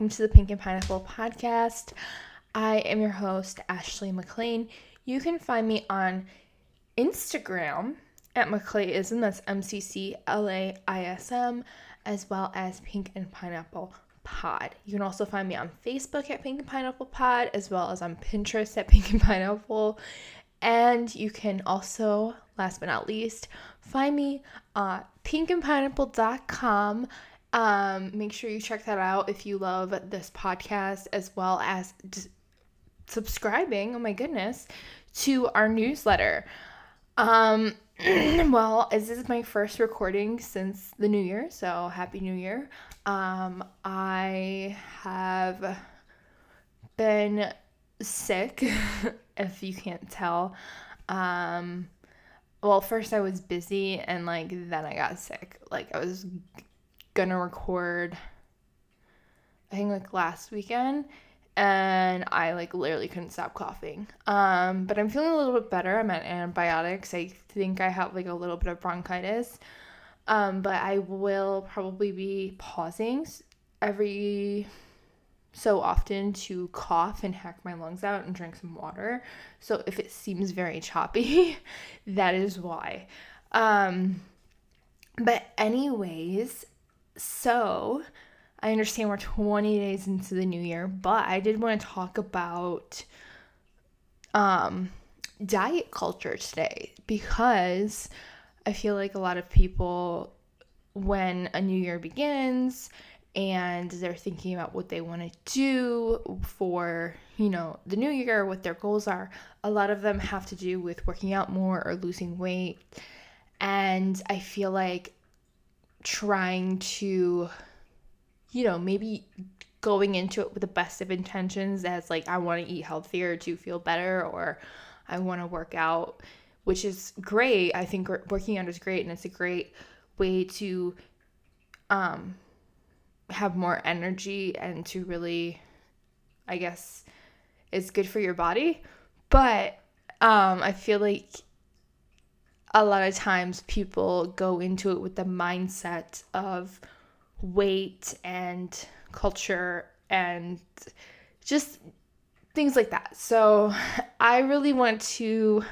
welcome to the Pink and Pineapple podcast. I am your host, Ashley McLean. You can find me on Instagram at McClayism, that's M C C L A I S M, as well as Pink and Pineapple Pod. You can also find me on Facebook at Pink and Pineapple Pod, as well as on Pinterest at Pink and Pineapple. And you can also, last but not least, find me at pinkandpineapple.com. Um, make sure you check that out if you love this podcast, as well as d- subscribing. Oh my goodness, to our newsletter. Um, well, this is my first recording since the new year, so happy new year. Um, I have been sick, if you can't tell. Um, well, first I was busy and like then I got sick. Like I was gonna record I think like last weekend and I like literally couldn't stop coughing. Um, but I'm feeling a little bit better. I'm on antibiotics. I think I have like a little bit of bronchitis. Um, but I will probably be pausing every so often to cough and hack my lungs out and drink some water. So if it seems very choppy, that is why. Um, but anyways, so I understand we're 20 days into the new year, but I did want to talk about um, diet culture today because I feel like a lot of people, when a new year begins and they're thinking about what they want to do for, you know, the new year, what their goals are, a lot of them have to do with working out more or losing weight. And I feel like trying to you know, maybe going into it with the best of intentions as like I want to eat healthier to feel better or I want to work out, which is great. I think working out is great and it's a great way to um have more energy and to really I guess it's good for your body. But um I feel like a lot of times people go into it with the mindset of weight and culture and just things like that. So I really want to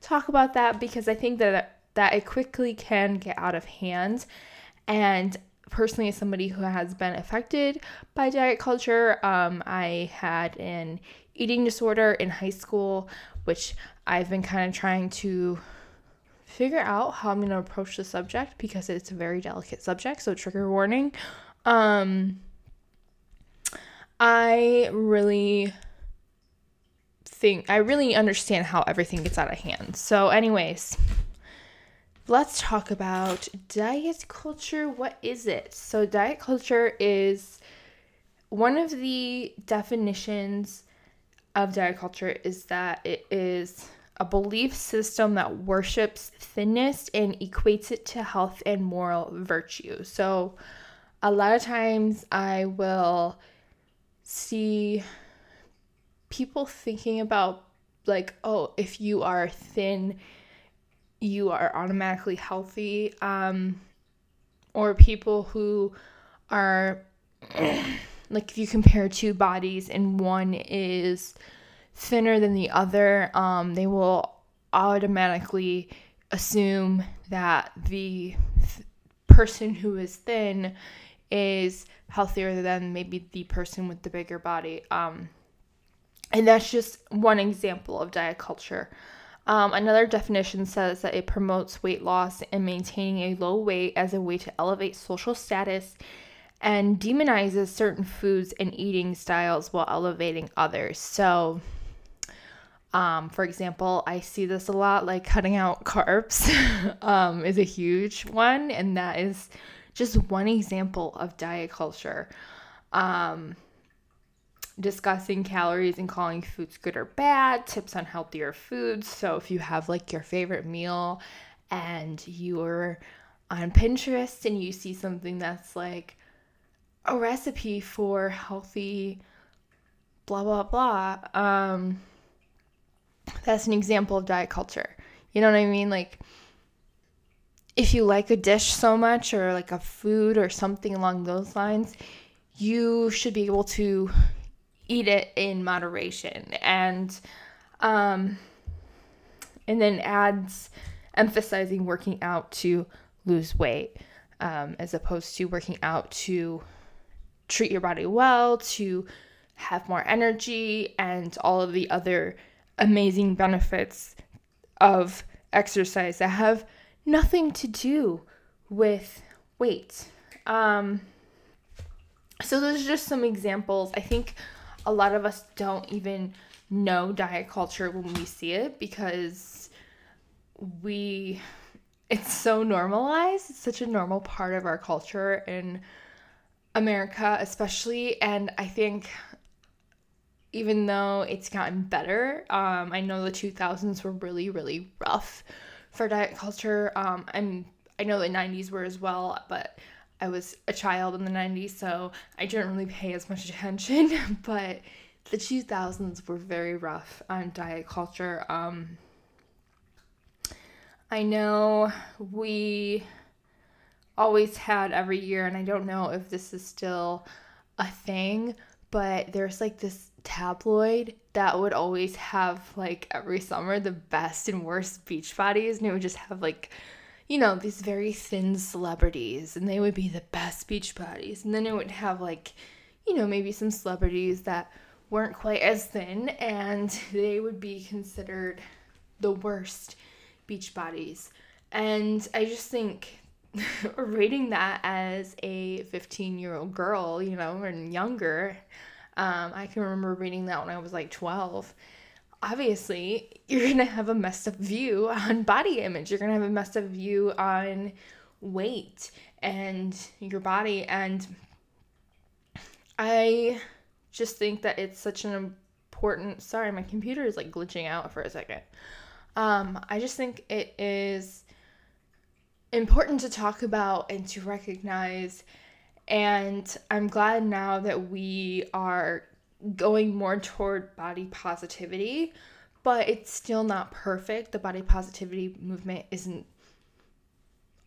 talk about that because I think that that it quickly can get out of hand and personally as somebody who has been affected by diet culture um, i had an eating disorder in high school which i've been kind of trying to figure out how I'm going to approach the subject because it's a very delicate subject, so trigger warning. Um I really think I really understand how everything gets out of hand. So anyways, let's talk about diet culture. What is it? So diet culture is one of the definitions of diet culture is that it is a belief system that worships thinness and equates it to health and moral virtue. So, a lot of times I will see people thinking about, like, oh, if you are thin, you are automatically healthy. Um, or people who are, like, if you compare two bodies and one is thinner than the other, um, they will automatically assume that the th- person who is thin is healthier than maybe the person with the bigger body. Um, and that's just one example of diet culture. Um, another definition says that it promotes weight loss and maintaining a low weight as a way to elevate social status and demonizes certain foods and eating styles while elevating others. So, um, for example, I see this a lot, like cutting out carbs um, is a huge one, and that is just one example of diet culture. Um, discussing calories and calling foods good or bad, tips on healthier foods. So if you have like your favorite meal and you're on Pinterest and you see something that's like a recipe for healthy blah blah blah, um that's an example of diet culture. You know what I mean? Like if you like a dish so much or like a food or something along those lines, you should be able to eat it in moderation and um and then adds emphasizing working out to lose weight um, as opposed to working out to treat your body well to have more energy and all of the other amazing benefits of exercise that have nothing to do with weight um, so those are just some examples i think a lot of us don't even know diet culture when we see it because we it's so normalized. It's such a normal part of our culture in America, especially. And I think even though it's gotten better, um, I know the 2000s were really, really rough for diet culture. Um, I'm I know the 90s were as well, but I was a child in the 90s, so I didn't really pay as much attention. but the 2000s were very rough on diet culture. Um, I know we always had every year, and I don't know if this is still a thing, but there's like this tabloid that would always have like every summer the best and worst beach bodies, and it would just have like you know, these very thin celebrities, and they would be the best beach bodies. And then it would have, like, you know, maybe some celebrities that weren't quite as thin, and they would be considered the worst beach bodies. And I just think rating that as a 15 year old girl, you know, and younger, um, I can remember reading that when I was like 12 obviously you're gonna have a messed up view on body image. You're gonna have a messed up view on weight and your body. And I just think that it's such an important. Sorry, my computer is like glitching out for a second. Um, I just think it is important to talk about and to recognize. And I'm glad now that we are going more toward body positivity, but it's still not perfect. The body positivity movement isn't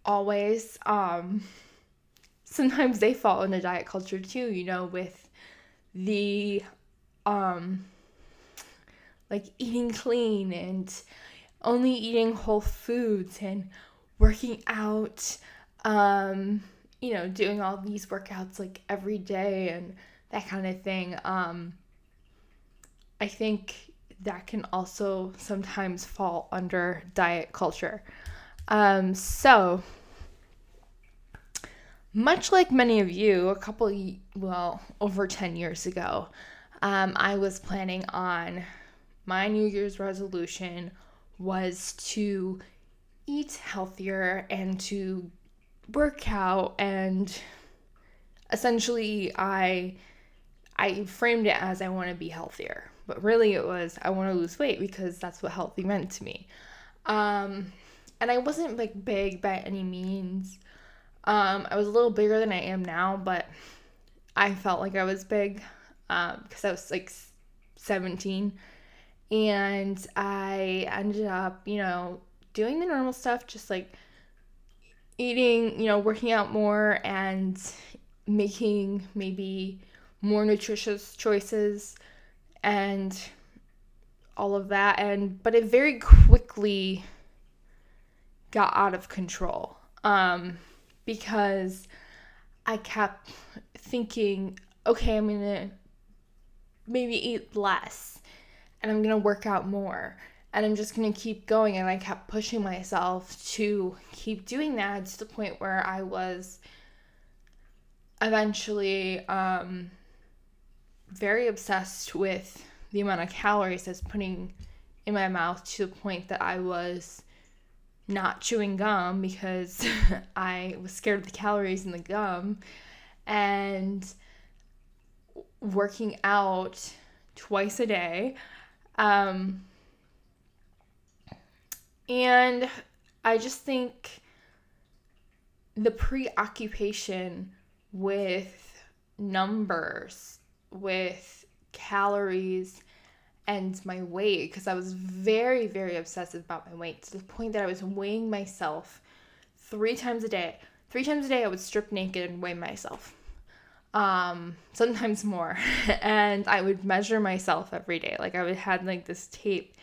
always um sometimes they fall into diet culture too, you know, with the um like eating clean and only eating whole foods and working out um you know doing all these workouts like every day and that kind of thing. Um, I think that can also sometimes fall under diet culture. Um, so, much like many of you, a couple, well, over 10 years ago, um, I was planning on my New Year's resolution was to eat healthier and to work out and essentially I I framed it as I want to be healthier, but really it was I want to lose weight because that's what healthy meant to me. Um, and I wasn't like big by any means. Um, I was a little bigger than I am now, but I felt like I was big um, because I was like 17. And I ended up, you know, doing the normal stuff, just like eating, you know, working out more and making maybe more nutritious choices and all of that and but it very quickly got out of control um because I kept thinking okay I'm to maybe eat less and I'm to work out more and I'm just going to keep going and I kept pushing myself to keep doing that to the point where I was eventually um very obsessed with the amount of calories I was putting in my mouth to the point that I was not chewing gum because I was scared of the calories in the gum. And working out twice a day. Um, and I just think the preoccupation with numbers, with calories, and my weight, because I was very, very obsessive about my weight to the point that I was weighing myself three times a day. Three times a day, I would strip naked and weigh myself. Um, sometimes more. and I would measure myself every day. Like I would had like this tape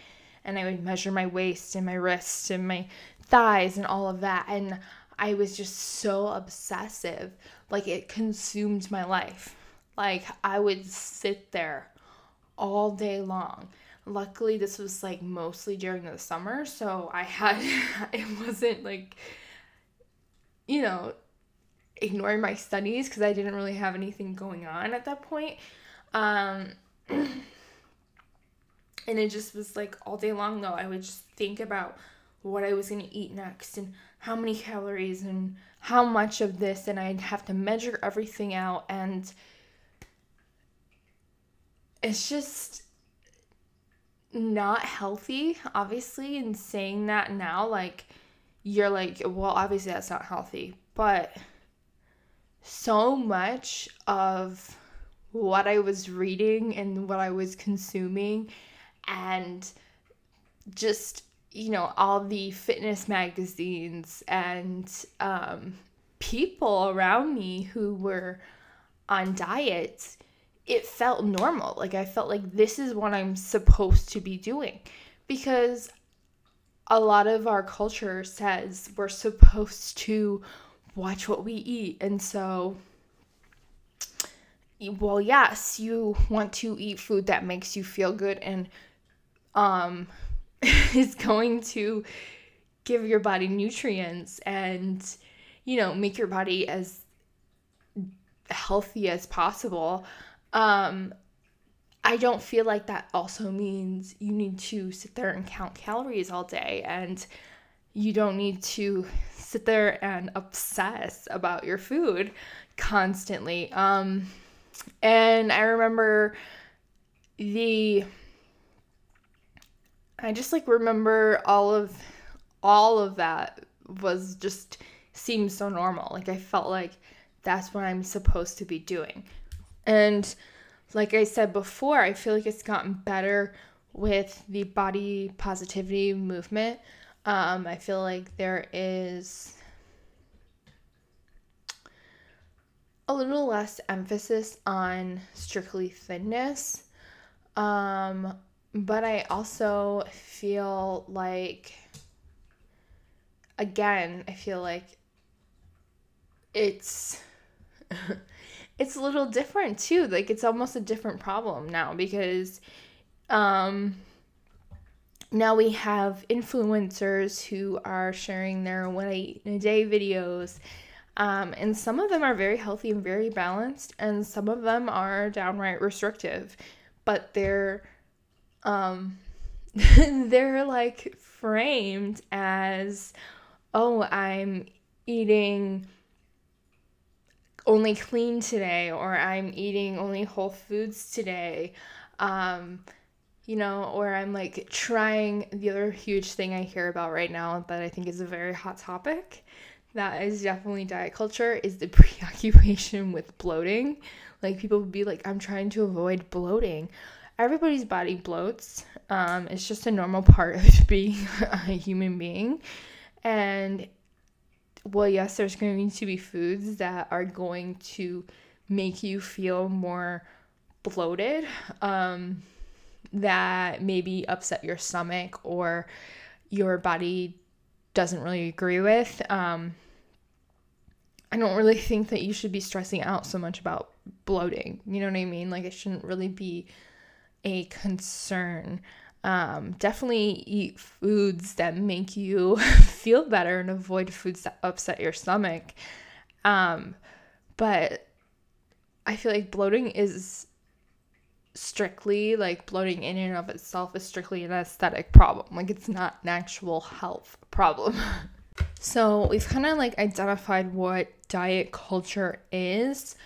and I would measure my waist and my wrists and my thighs and all of that. And I was just so obsessive. Like it consumed my life. Like I would sit there all day long. Luckily, this was like mostly during the summer, so I had it wasn't like you know ignoring my studies because I didn't really have anything going on at that point. Um, and it just was like all day long though, I would just think about what I was going to eat next and how many calories and how much of this, and I'd have to measure everything out. And it's just not healthy, obviously. And saying that now, like, you're like, well, obviously that's not healthy. But so much of what I was reading and what I was consuming, and just you know, all the fitness magazines and um, people around me who were on diets, it felt normal. Like I felt like this is what I'm supposed to be doing because a lot of our culture says we're supposed to watch what we eat. And so, well, yes, you want to eat food that makes you feel good and um is going to give your body nutrients and you know make your body as healthy as possible. Um i don't feel like that also means you need to sit there and count calories all day and you don't need to sit there and obsess about your food constantly. Um and i remember the I just like remember all of all of that was just seemed so normal. Like I felt like that's what I'm supposed to be doing. And like I said before, I feel like it's gotten better with the body positivity movement. Um, I feel like there is a little less emphasis on strictly thinness. Um, but I also feel like, again, I feel like it's. it's a little different too. Like it's almost a different problem now because um now we have influencers who are sharing their one a day videos. Um, and some of them are very healthy and very balanced, and some of them are downright restrictive, but they're um, they're like framed as, oh, I'm eating only clean today, or I'm eating only whole foods today. Um, you know, or I'm like trying the other huge thing I hear about right now that I think is a very hot topic that is definitely diet culture is the preoccupation with bloating. Like people would be like, I'm trying to avoid bloating everybody's body bloats. Um, it's just a normal part of being a human being. And well, yes, there's going to be foods that are going to make you feel more bloated, um, that maybe upset your stomach or your body doesn't really agree with. Um, I don't really think that you should be stressing out so much about bloating. You know what I mean? Like, it shouldn't really be a concern. Um, definitely eat foods that make you feel better and avoid foods that upset your stomach. Um, but I feel like bloating is strictly like bloating in and of itself is strictly an aesthetic problem. Like it's not an actual health problem. so we've kind of like identified what diet culture is.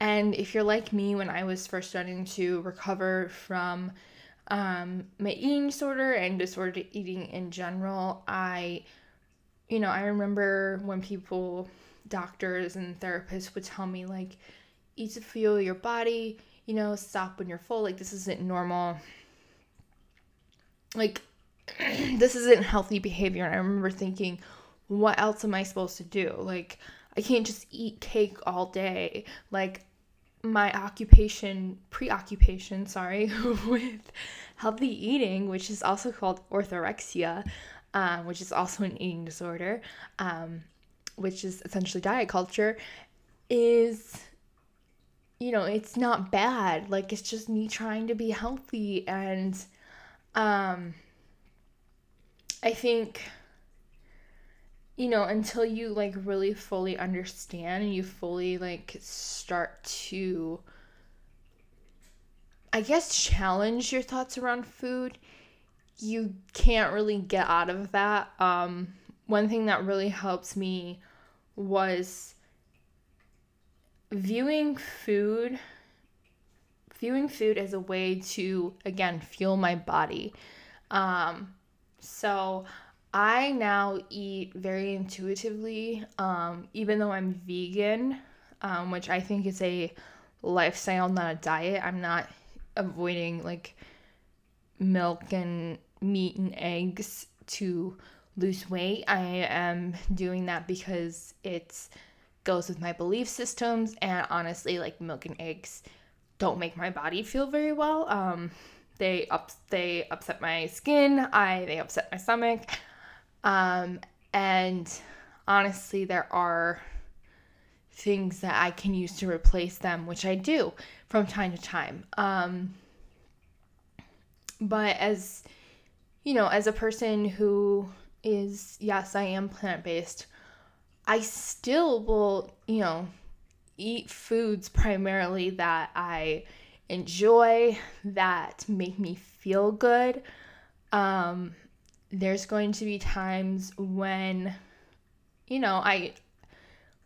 And if you're like me, when I was first starting to recover from um, my eating disorder and disordered eating in general, I, you know, I remember when people, doctors and therapists would tell me, like, eat to fuel your body, you know, stop when you're full. Like, this isn't normal. Like, this isn't healthy behavior. And I remember thinking, what else am I supposed to do? Like, I can't just eat cake all day. Like, my occupation, preoccupation, sorry, with healthy eating, which is also called orthorexia, um, which is also an eating disorder, um, which is essentially diet culture, is, you know, it's not bad. Like, it's just me trying to be healthy. And um, I think you know, until you like really fully understand and you fully like start to, I guess, challenge your thoughts around food, you can't really get out of that. Um, one thing that really helps me was viewing food viewing food as a way to again fuel my body um so I now eat very intuitively, um, even though I'm vegan, um, which I think is a lifestyle, not a diet. I'm not avoiding like milk and meat and eggs to lose weight. I am doing that because it goes with my belief systems, and honestly, like milk and eggs don't make my body feel very well. Um, they up they upset my skin. I they upset my stomach. Um, and honestly, there are things that I can use to replace them, which I do from time to time. Um, but as you know, as a person who is, yes, I am plant based, I still will, you know, eat foods primarily that I enjoy, that make me feel good. Um, there's going to be times when, you know, I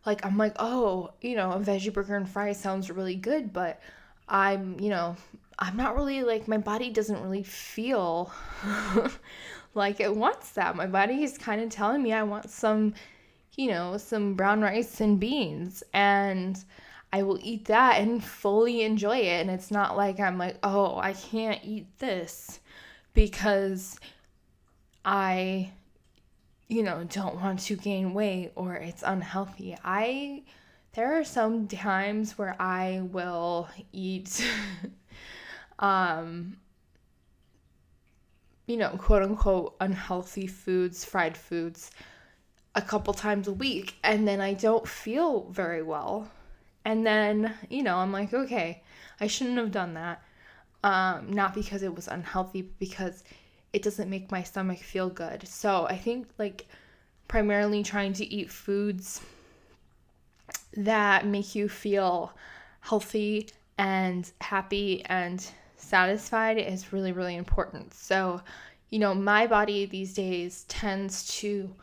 like, I'm like, oh, you know, a veggie burger and fries sounds really good, but I'm, you know, I'm not really like, my body doesn't really feel like it wants that. My body is kind of telling me I want some, you know, some brown rice and beans. And, I will eat that and fully enjoy it. And it's not like I'm like, oh, I can't eat this because I, you know, don't want to gain weight or it's unhealthy. I, there are some times where I will eat, um, you know, quote unquote unhealthy foods, fried foods, a couple times a week, and then I don't feel very well. And then, you know, I'm like, okay, I shouldn't have done that. Um, not because it was unhealthy, but because it doesn't make my stomach feel good. So I think like primarily trying to eat foods that make you feel healthy and happy and satisfied is really, really important. So, you know, my body these days tends to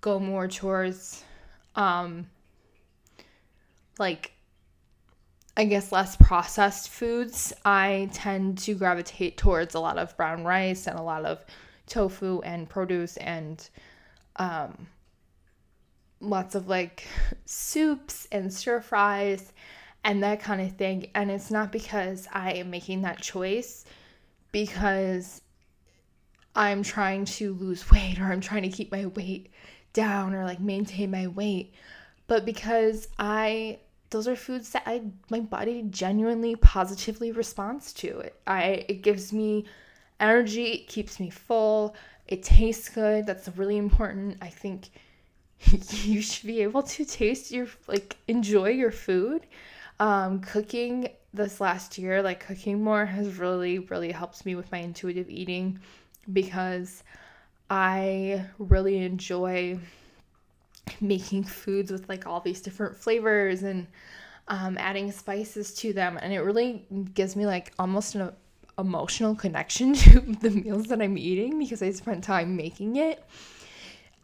go more towards um like I guess less processed foods, I tend to gravitate towards a lot of brown rice and a lot of tofu and produce and um, lots of like soups and stir fries and that kind of thing. And it's not because I am making that choice because I'm trying to lose weight or I'm trying to keep my weight down or like maintain my weight, but because I those are foods that I my body genuinely positively responds to. It I it gives me energy, it keeps me full, it tastes good. That's really important. I think you should be able to taste your like enjoy your food. Um, cooking this last year, like cooking more, has really really helped me with my intuitive eating because I really enjoy making foods with like all these different flavors and um, adding spices to them. And it really gives me like almost an emotional connection to the meals that I'm eating because I spent time making it.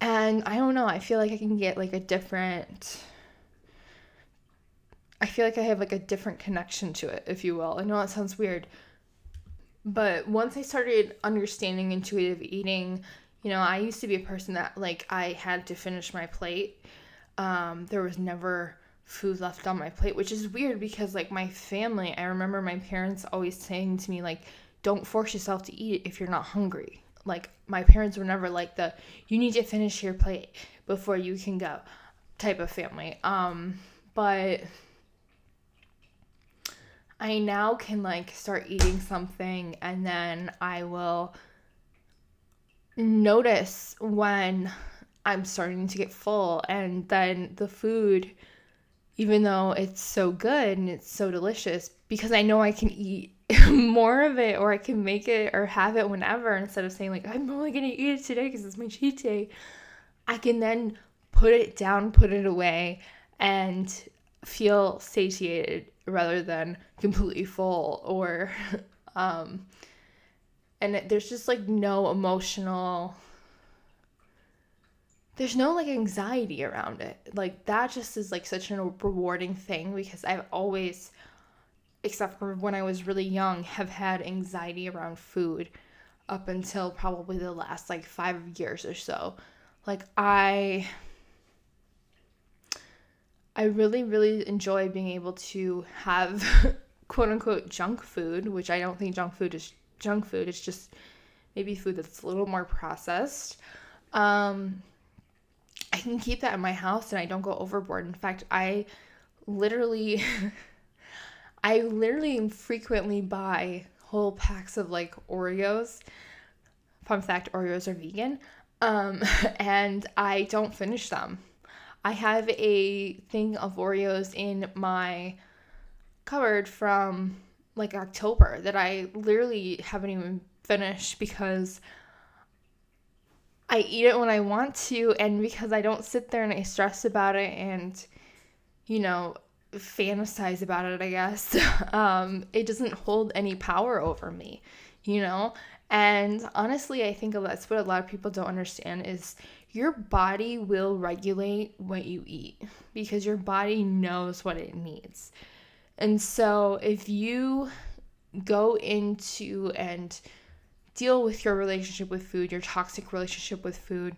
And I don't know, I feel like I can get like a different I feel like I have like a different connection to it, if you will. I know that sounds weird. But once I started understanding intuitive eating, you know, I used to be a person that like I had to finish my plate. Um, there was never food left on my plate, which is weird because like my family, I remember my parents always saying to me like, "Don't force yourself to eat if you're not hungry." Like my parents were never like the "you need to finish your plate before you can go" type of family. Um, but I now can like start eating something and then I will notice when I'm starting to get full and then the food even though it's so good and it's so delicious because I know I can eat more of it or I can make it or have it whenever instead of saying like I'm only going to eat it today because it's my cheat day. I can then put it down, put it away and feel satiated rather than completely full or um and it, there's just like no emotional there's no like anxiety around it. Like that just is like such a rewarding thing because i've always except for when i was really young have had anxiety around food up until probably the last like five years or so. Like i I really, really enjoy being able to have quote unquote junk food, which I don't think junk food is junk food. It's just maybe food that's a little more processed. Um, I can keep that in my house and I don't go overboard. In fact, I literally, I literally frequently buy whole packs of like Oreos. Fun fact Oreos are vegan. Um, and I don't finish them I have a thing of Oreos in my cupboard from like October that I literally haven't even finished because I eat it when I want to and because I don't sit there and I stress about it and you know fantasize about it I guess um, it doesn't hold any power over me you know and honestly I think that's what a lot of people don't understand is your body will regulate what you eat because your body knows what it needs. And so if you go into and deal with your relationship with food, your toxic relationship with food,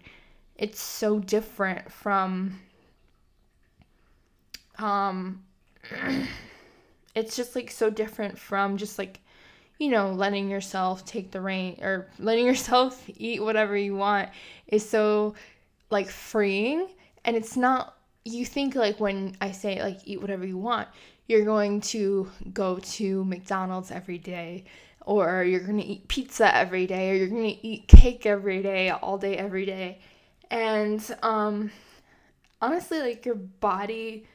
it's so different from um it's just like so different from just like you know, letting yourself take the reign or letting yourself eat whatever you want is so like freeing. And it's not, you think like when I say like eat whatever you want, you're going to go to McDonald's every day or you're going to eat pizza every day or you're going to eat cake every day, all day, every day. And um, honestly, like your body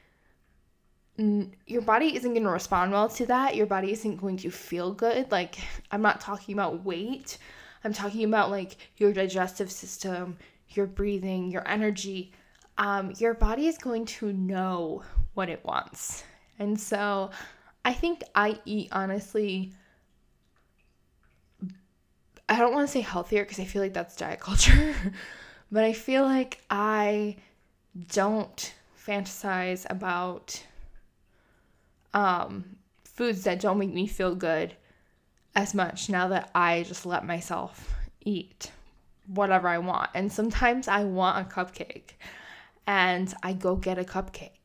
your body isn't going to respond well to that. Your body isn't going to feel good. Like, I'm not talking about weight. I'm talking about like your digestive system, your breathing, your energy. Um, your body is going to know what it wants. And so I think I eat honestly. I don't want to say healthier because I feel like that's diet culture, but I feel like I don't fantasize about um, foods that don't make me feel good as much now that I just let myself eat whatever I want. And sometimes I want a cupcake and I go get a cupcake.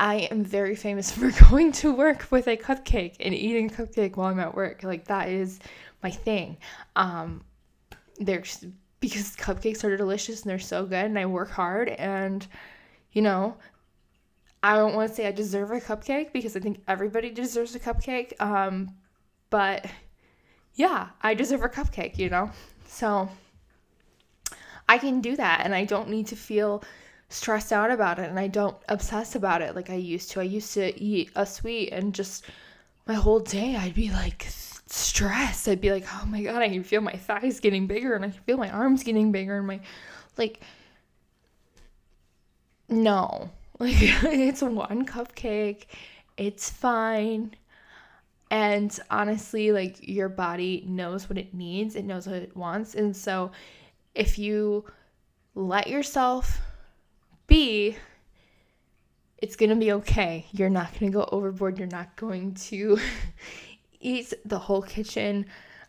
I am very famous for going to work with a cupcake and eating cupcake while I'm at work. Like that is my thing. Um there's because cupcakes are delicious and they're so good and I work hard and you know, I don't want to say I deserve a cupcake because I think everybody deserves a cupcake. Um, but yeah, I deserve a cupcake, you know? So I can do that and I don't need to feel stressed out about it and I don't obsess about it like I used to. I used to eat a sweet and just my whole day I'd be like stressed. I'd be like, oh my god, I can feel my thighs getting bigger and I can feel my arms getting bigger and my like no like, it's one cupcake, it's fine. And honestly, like, your body knows what it needs, it knows what it wants. And so, if you let yourself be, it's going to be okay. You're not going to go overboard. You're not going to eat the whole kitchen.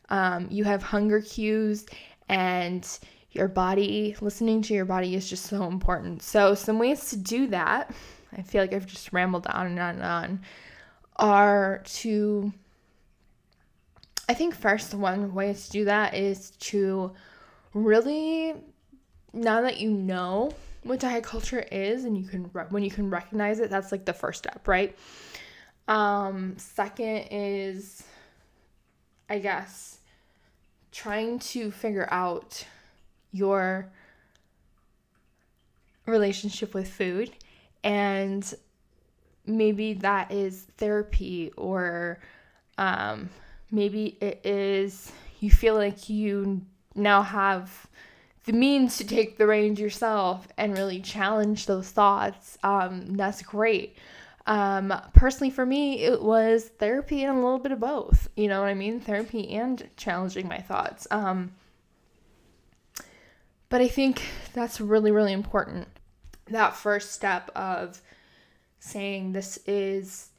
Um, you have hunger cues, and your body, listening to your body is just so important. So, some ways to do that, I feel like I've just rambled on and on and on, are to, I think, first, one way to do that is to really, now that you know what diet culture is and you can when you can recognize it that's like the first step right? Um second is i guess trying to figure out your relationship with food and maybe that is therapy or um maybe it is you feel like you now have the means to take the reins yourself and really challenge those thoughts, um, that's great. Um, personally, for me, it was therapy and a little bit of both. You know what I mean? Therapy and challenging my thoughts. Um, but I think that's really, really important. That first step of saying, This is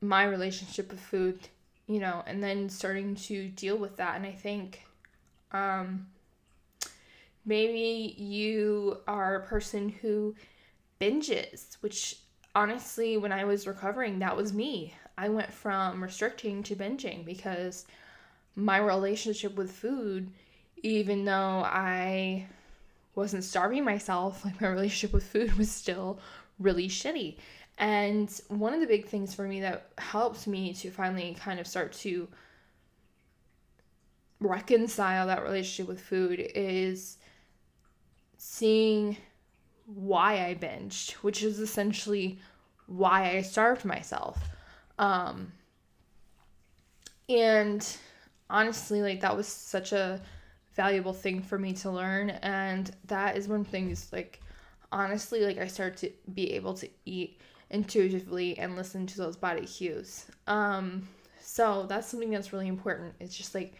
my relationship with food, you know, and then starting to deal with that. And I think, um, Maybe you are a person who binges, which honestly, when I was recovering, that was me. I went from restricting to binging because my relationship with food, even though I wasn't starving myself, like my relationship with food was still really shitty. And one of the big things for me that helps me to finally kind of start to reconcile that relationship with food is seeing why I binged, which is essentially why I starved myself. Um, and honestly, like that was such a valuable thing for me to learn. And that is when things like honestly, like I started to be able to eat intuitively and listen to those body cues. Um, so that's something that's really important. It's just like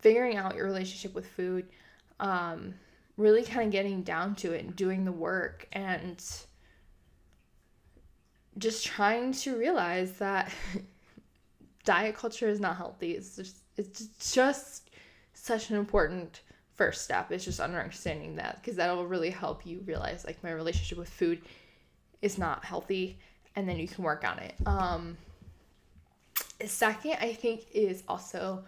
figuring out your relationship with food. Um, really kind of getting down to it and doing the work and just trying to realize that diet culture is not healthy. It's just it's just such an important first step. It's just understanding that because that'll really help you realize like my relationship with food is not healthy and then you can work on it. Um second, I think is also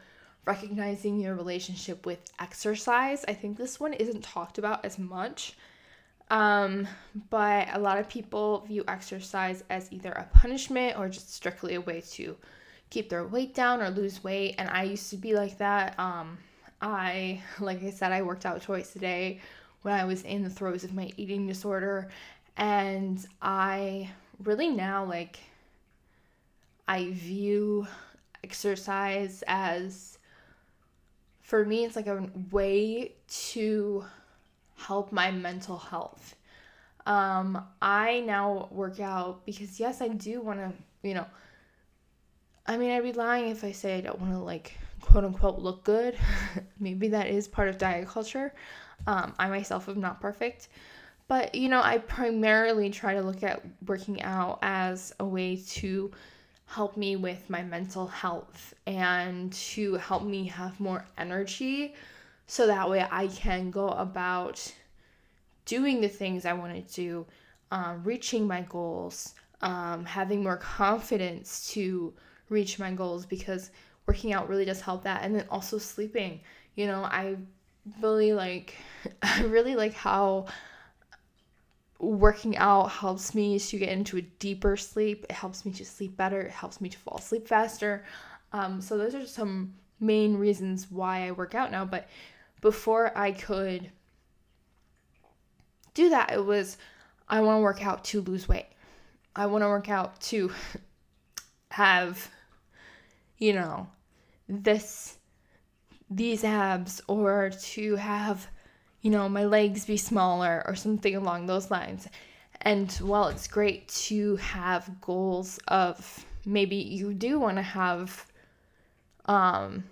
recognizing your relationship with exercise. I think this one isn't talked about as much. Um, but a lot of people view exercise as either a punishment or just strictly a way to keep their weight down or lose weight. And I used to be like that. Um, I, like I said, I worked out twice a day when I was in the throes of my eating disorder. And I really now, like, I view exercise as for me, it's like a way to help my mental health. Um, I now work out because, yes, I do want to, you know, I mean, I'd be lying if I say I don't want to, like, quote unquote, look good. Maybe that is part of diet culture. Um, I myself am not perfect. But, you know, I primarily try to look at working out as a way to help me with my mental health and to help me have more energy so that way I can go about doing the things I want to do, um, reaching my goals, um, having more confidence to reach my goals because working out really does help that. And then also sleeping. You know, I really like, I really like how working out helps me to get into a deeper sleep. It helps me to sleep better. It helps me to fall asleep faster. Um, so those are some main reasons why I work out now. But before I could do that, it was I want to work out to lose weight. I want to work out to have, you know, this these abs or to have you know, my legs be smaller or something along those lines. And while it's great to have goals of maybe you do want to have um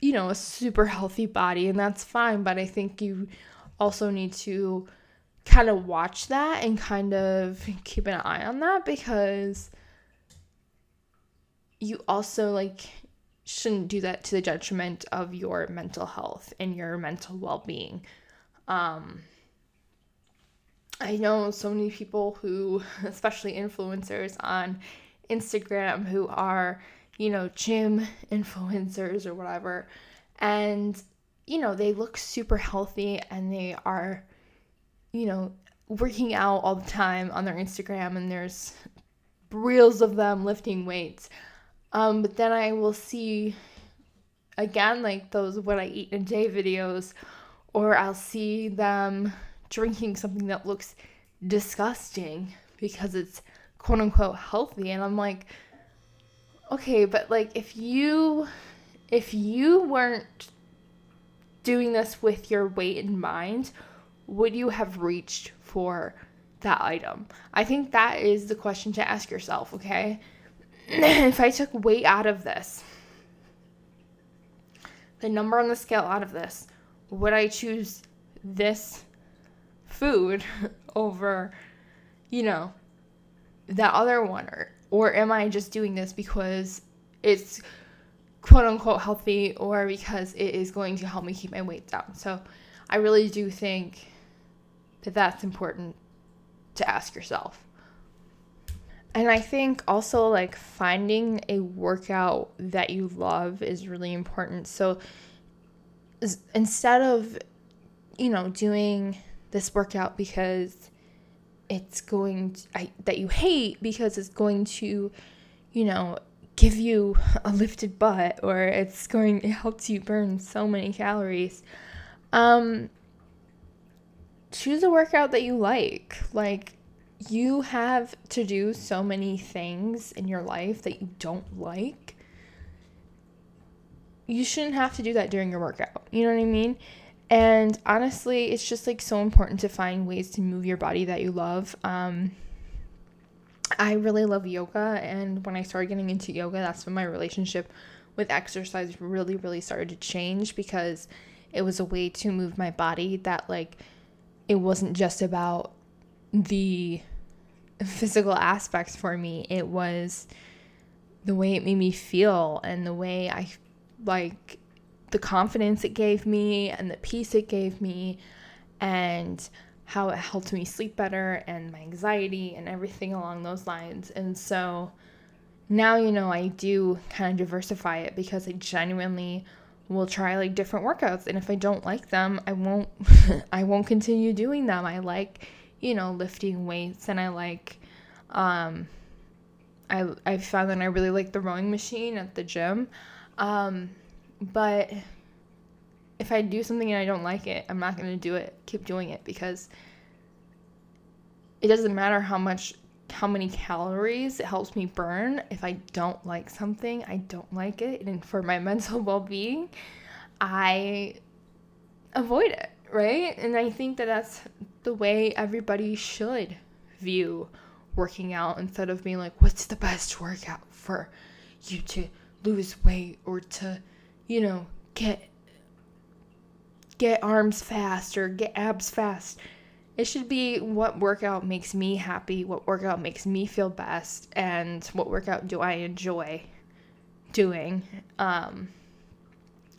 you know, a super healthy body and that's fine, but I think you also need to kind of watch that and kind of keep an eye on that because you also like shouldn't do that to the detriment of your mental health and your mental well-being um i know so many people who especially influencers on instagram who are you know gym influencers or whatever and you know they look super healthy and they are you know, working out all the time on their Instagram and there's reels of them lifting weights. Um, but then I will see again like those what I eat in a day videos, or I'll see them drinking something that looks disgusting because it's quote unquote healthy. And I'm like, okay, but like if you if you weren't doing this with your weight in mind, would you have reached for that item? I think that is the question to ask yourself, okay? if I took weight out of this, the number on the scale out of this, would I choose this food over, you know, that other one? Or, or am I just doing this because it's quote unquote healthy or because it is going to help me keep my weight down? So I really do think that that's important to ask yourself. And I think also like finding a workout that you love is really important. So instead of, you know, doing this workout because it's going to, I, that you hate because it's going to, you know, give you a lifted butt or it's going it helps you burn so many calories. Um, choose a workout that you like. Like, you have to do so many things in your life that you don't like. You shouldn't have to do that during your workout. You know what I mean? And honestly, it's just like so important to find ways to move your body that you love. Um, I really love yoga, and when I started getting into yoga, that's when my relationship with exercise really, really started to change because it was a way to move my body that, like, it wasn't just about the physical aspects for me. It was the way it made me feel and the way I like the confidence it gave me and the peace it gave me and how it helped me sleep better and my anxiety and everything along those lines. And so now you know I do kind of diversify it because I genuinely will try like different workouts and if I don't like them, I won't I won't continue doing them. I like, you know, lifting weights and I like um I I found that I really like the rowing machine at the gym. Um but if I do something and I don't like it, I'm not going to do it. Keep doing it because it doesn't matter how much how many calories it helps me burn. If I don't like something, I don't like it. And for my mental well being, I avoid it, right? And I think that that's the way everybody should view working out instead of being like, what's the best workout for you to lose weight or to, you know, get get arms fast or get abs fast it should be what workout makes me happy, what workout makes me feel best, and what workout do I enjoy doing. Um,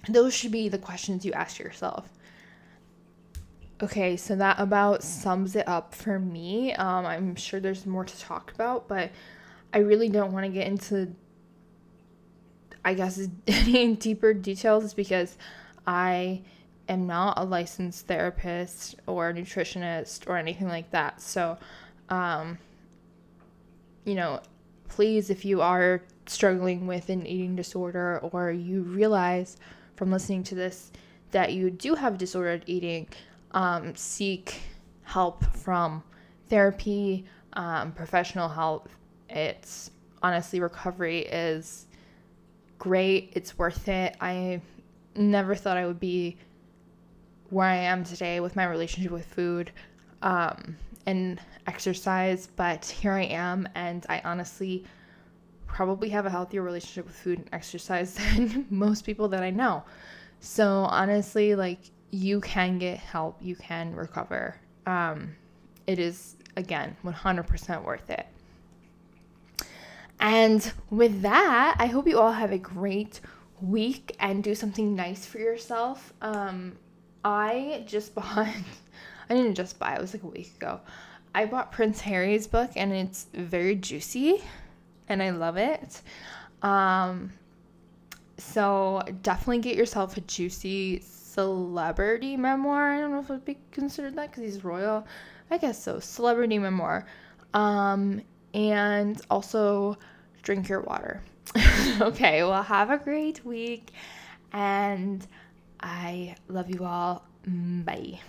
those should be the questions you ask yourself. Okay, so that about sums it up for me. Um, I'm sure there's more to talk about, but I really don't want to get into, I guess, any deeper details because I am not a licensed therapist or nutritionist or anything like that. So, um, you know, please, if you are struggling with an eating disorder or you realize from listening to this that you do have disordered eating, um, seek help from therapy, um, professional help. It's honestly, recovery is great, it's worth it. I never thought I would be where I am today with my relationship with food um, and exercise, but here I am, and I honestly probably have a healthier relationship with food and exercise than most people that I know. So, honestly, like, you can get help, you can recover. Um, it is again 100% worth it. And with that, I hope you all have a great week and do something nice for yourself. Um, I just bought, I didn't just buy, it was like a week ago. I bought Prince Harry's book and it's very juicy and I love it. Um, so definitely get yourself a juicy celebrity memoir. I don't know if it would be considered that because he's royal. I guess so. Celebrity memoir. Um, and also drink your water. okay, well, have a great week and I love you all. Bye.